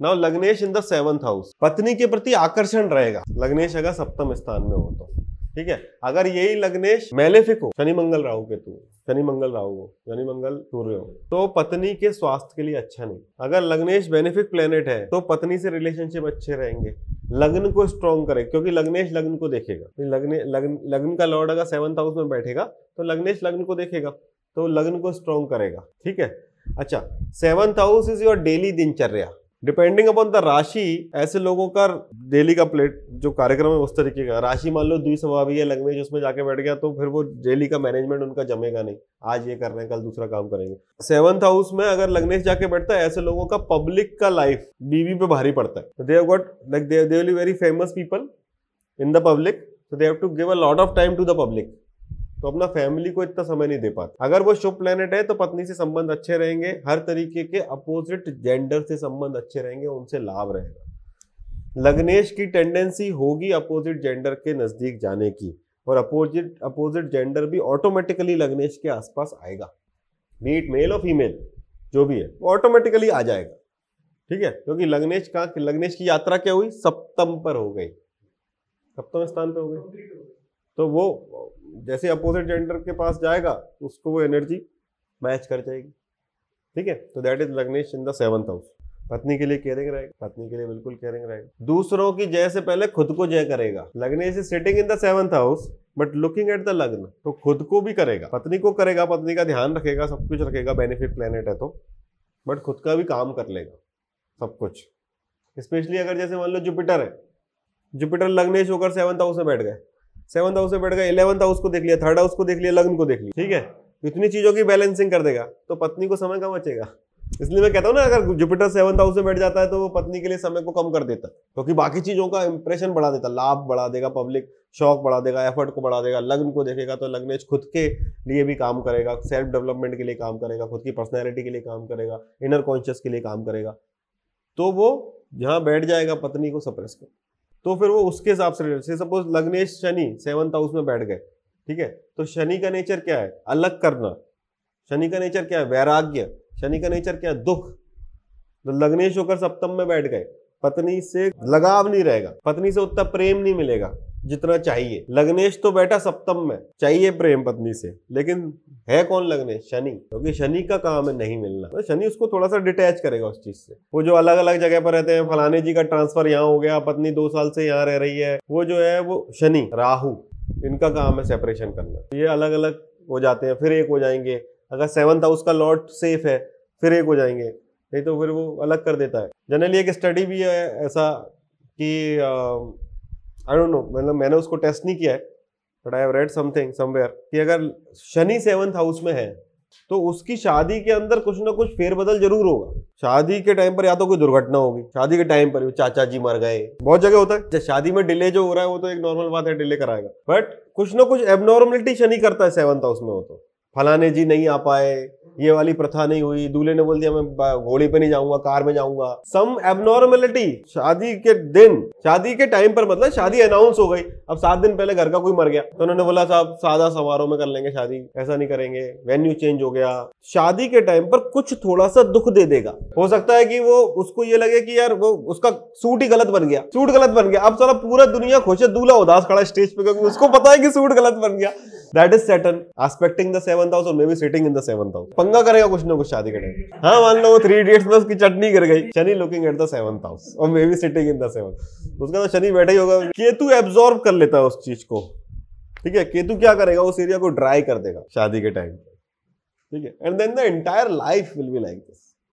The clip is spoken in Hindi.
नाउ लग्नेश इन द सेवंथ हाउस पत्नी के प्रति आकर्षण रहेगा लग्नेश अगर सप्तम स्थान में हो तो ठीक है अगर यही लग्नेश मेलेफिक हो शनि मंगल राहु केतु शनि मंगल राहु हो शनि मंगल सूर्य हो तो पत्नी के स्वास्थ्य के लिए अच्छा नहीं अगर लग्नेश बेनिफिक प्लेनेट है तो पत्नी से रिलेशनशिप अच्छे रहेंगे लग्न को स्ट्रॉन्ग करे क्योंकि लग्नेश लग्न को देखेगा लग्न लग्न लग्न का लॉर्ड अगर सेवंथ हाउस में बैठेगा तो लग्नेश लग्न को देखेगा तो लग्न को स्ट्रॉन्ग करेगा ठीक है अच्छा seventh house is your daily दिनचर्या डिपेंडिंग अपॉन द राशि, ऐसे लोगों का डेली का प्लेट जो कार्यक्रम है, उस तरीके का। राशि मान लो द्विस्वभावी है लग्नेश उसमें जाके बैठ गया तो फिर वो डेली का मैनेजमेंट उनका जमेगा नहीं। आज ये कर रहे हैं, कल दूसरा काम करेंगे। सेवंथ हाउस में अगर लग्नेश जाके बैठता है, ऐसे लोगों का पब्लिक का लाइफ बीवी पे भारी पड़ता है। They got like they very famous people in the public so they have to give a lot of time to the public तो अपना फैमिली को इतना समय नहीं दे पाते। अगर वो शुभ प्लेनेट है तो पत्नी से संबंध अच्छे रहेंगे। हर तरीके के अपोजिट जेंडर से संबंध अच्छे रहेंगे, उनसे लाभ रहेगा। लग्नेश की टेंडेंसी होगी अपोजिट जेंडर के नज़दीक जाने की, और अपोजिट अपोजिट जेंडर भी ऑटोमेटिकली लग्नेश के आसपास आएगा। मीट मेल और फीमेल जो भी है, वो ऑटोमेटिकली आ जाएगा। ठीक है? क्योंकि लग्नेश का लग्नेश की यात्रा क्या हुई? सप्तम पर हो गई। सप्तम स्थान पर हो गई। तो वो, जैसे अपोजिट जेंडर के पास जाएगा तो उसको वो एनर्जी मैच कर जाएगी। ठीक है? तो दैट इज़ लग्नेश इन द सेवंथ हाउस पत्नी के लिए केयरिंग रहेगा। पत्नी के लिए बिल्कुल केयरिंग रहेगा। दूसरों की जय से पहले खुद को जय करेगा। लग्नेश is sitting in the seventh house but looking at the लग्न तो खुद को भी करेगा। पत्नी को करेगा, पत्नी का ध्यान रखेगा, सब कुछ रखेगा बेनिफिट प्लेनेट है तो बट खुद का भी काम कर लेगा, सब कुछ। स्पेशली अगर जैसे मान लो जुपिटर है। जुपिटर लग्नेश होकर सेवंथ हाउस में बैठ गए। सेवंथ हाउस में बैठ गया इलेवंथ हाउस को देख लिया, थर्ड हाउस को देख लिया, लग्न को देख लिया। ठीक है? इतनी चीज़ों की बैलेंसिंग कर देगा तो पत्नी को समय कम बचेगा? इसलिए मैं कहता हूँ ना, अगर जुपिटर सेवंथ हाउस में बैठ जाता है तो वो पत्नी के लिए समय को कम कर देता क्योंकि तो बाकी चीज़ों का इंप्रेशन बढ़ा देता लाभ बढ़ा देगा पब्लिक शौक बढ़ा देगा एफर्ट को बढ़ा देगा, लग्न को देखेगा तो लग्नेश खुद के लिए भी काम करेगा सेल्फ डेवलपमेंट के लिए काम करेगा, खुद की पर्सनैलिटी के लिए काम करेगा इनर कॉन्शियस के लिए काम करेगा। तो वो जहाँ बैठ जाएगा पत्नी को सप्रेस कर। तो फिर वो उसके हिसाब से सपोज़ लग्नेश शनि सेवंथ हाउस में बैठ गए, ठीक है? तो शनि का नेचर क्या है? अलग करना। शनि का नेचर क्या है? वैराग्य। शनि का नेचर क्या है? दुख। तो लग्नेश होकर सप्तम में बैठ गए। पत्नी से लगाव नहीं रहेगा। पत्नी से उतना प्रेम नहीं मिलेगा जितना चाहिए। लग्नेश तो बैठा सप्तम में। चाहिए प्रेम पत्नी से। लेकिन है कौन लग्नेश? शनि। क्योंकि शनि का काम है नहीं मिलना। तो शनि उसको थोड़ा सा डिटैच करेगा उस चीज़ से। वो जो अलग अलग जगह पर रहते हैं, फलाने जी का ट्रांसफ़र यहाँ हो गया, पत्नी दो साल से यहाँ रह रही है। वो जो है, वो शनि, राहु, इनका काम है सेपरेशन करना। ये अलग अलग हो जाते हैं, फिर एक हो जाएँगे। अगर सेवंथ हाउस का लॉर्ड सेफ़ है, फिर एक हो जाएँगे। नहीं तो फिर वो अलग कर देता है। जनरली एक स्टडी भी है ऐसा कि आई डोंट नो मतलब मैंने उसको टेस्ट नहीं किया है but I have read something somewhere कि अगर शनि सेवंथ हाउस में है तो उसकी शादी के अंदर कुछ ना कुछ फेरबदल ज़रूर होगा। शादी के टाइम पर या तो कोई दुर्घटना होगी, शादी के टाइम पर चाचा जी मर गए, बहुत जगह होता है। शादी में डिले जो हो रहा है, वो तो एक नॉर्मल बात है डिले कराएगा। बट कुछ ना कुछ एबनॉर्मलिटी शनि करता है सेवंथ हाउस में हो तो। फलाने जी नहीं आ पाए ये वाली प्रथा नहीं हुई। दूल्हे ने बोल दिया, मैं घोड़ी पे नहीं जाऊँगा, कार में जाऊँगा। सम एबनॉर्मेलिटी शादी के दिन, शादी के टाइम पर मतलब शादी अनाउंस हो गई। अब सात दिन पहले घर का कोई मर गया। तो उन्होंने बोला, साहब, सादा समारोह में कर लेंगे शादी, ऐसा नहीं करेंगे। वेन्यू चेंज हो गया। शादी के टाइम पर कुछ थोड़ा सा दुख दे देगा। हो सकता है कि वो, उसको ये लगे कि यार वो, उसका सूट ही गलत बन गया। सूट गलत बन गया। अब सारा पूरा दुनिया खुश है दूल्हा उदास खड़ा स्टेज पे, क्योंकि उसको पता है कि सूट गलत बन गया। That is Saturn aspecting the seventh house और may be sitting in the seventh house पंगा करेगा कुछ ना कुछ शादी के। हाँ मान लो वो थ्री इडियट्स में उसकी चटनी गिर गई। Shani looking at the seventh house और may be sitting in the seventh उसका तो शनि बैठा ही होगा। केतु एब्जॉर्ब कर लेता है उस चीज़ को। ठीक है? केतु क्या करेगा? उस एरिया को ड्राई कर देगा शादी के टाइम ठीक है? And then the entire life will be like this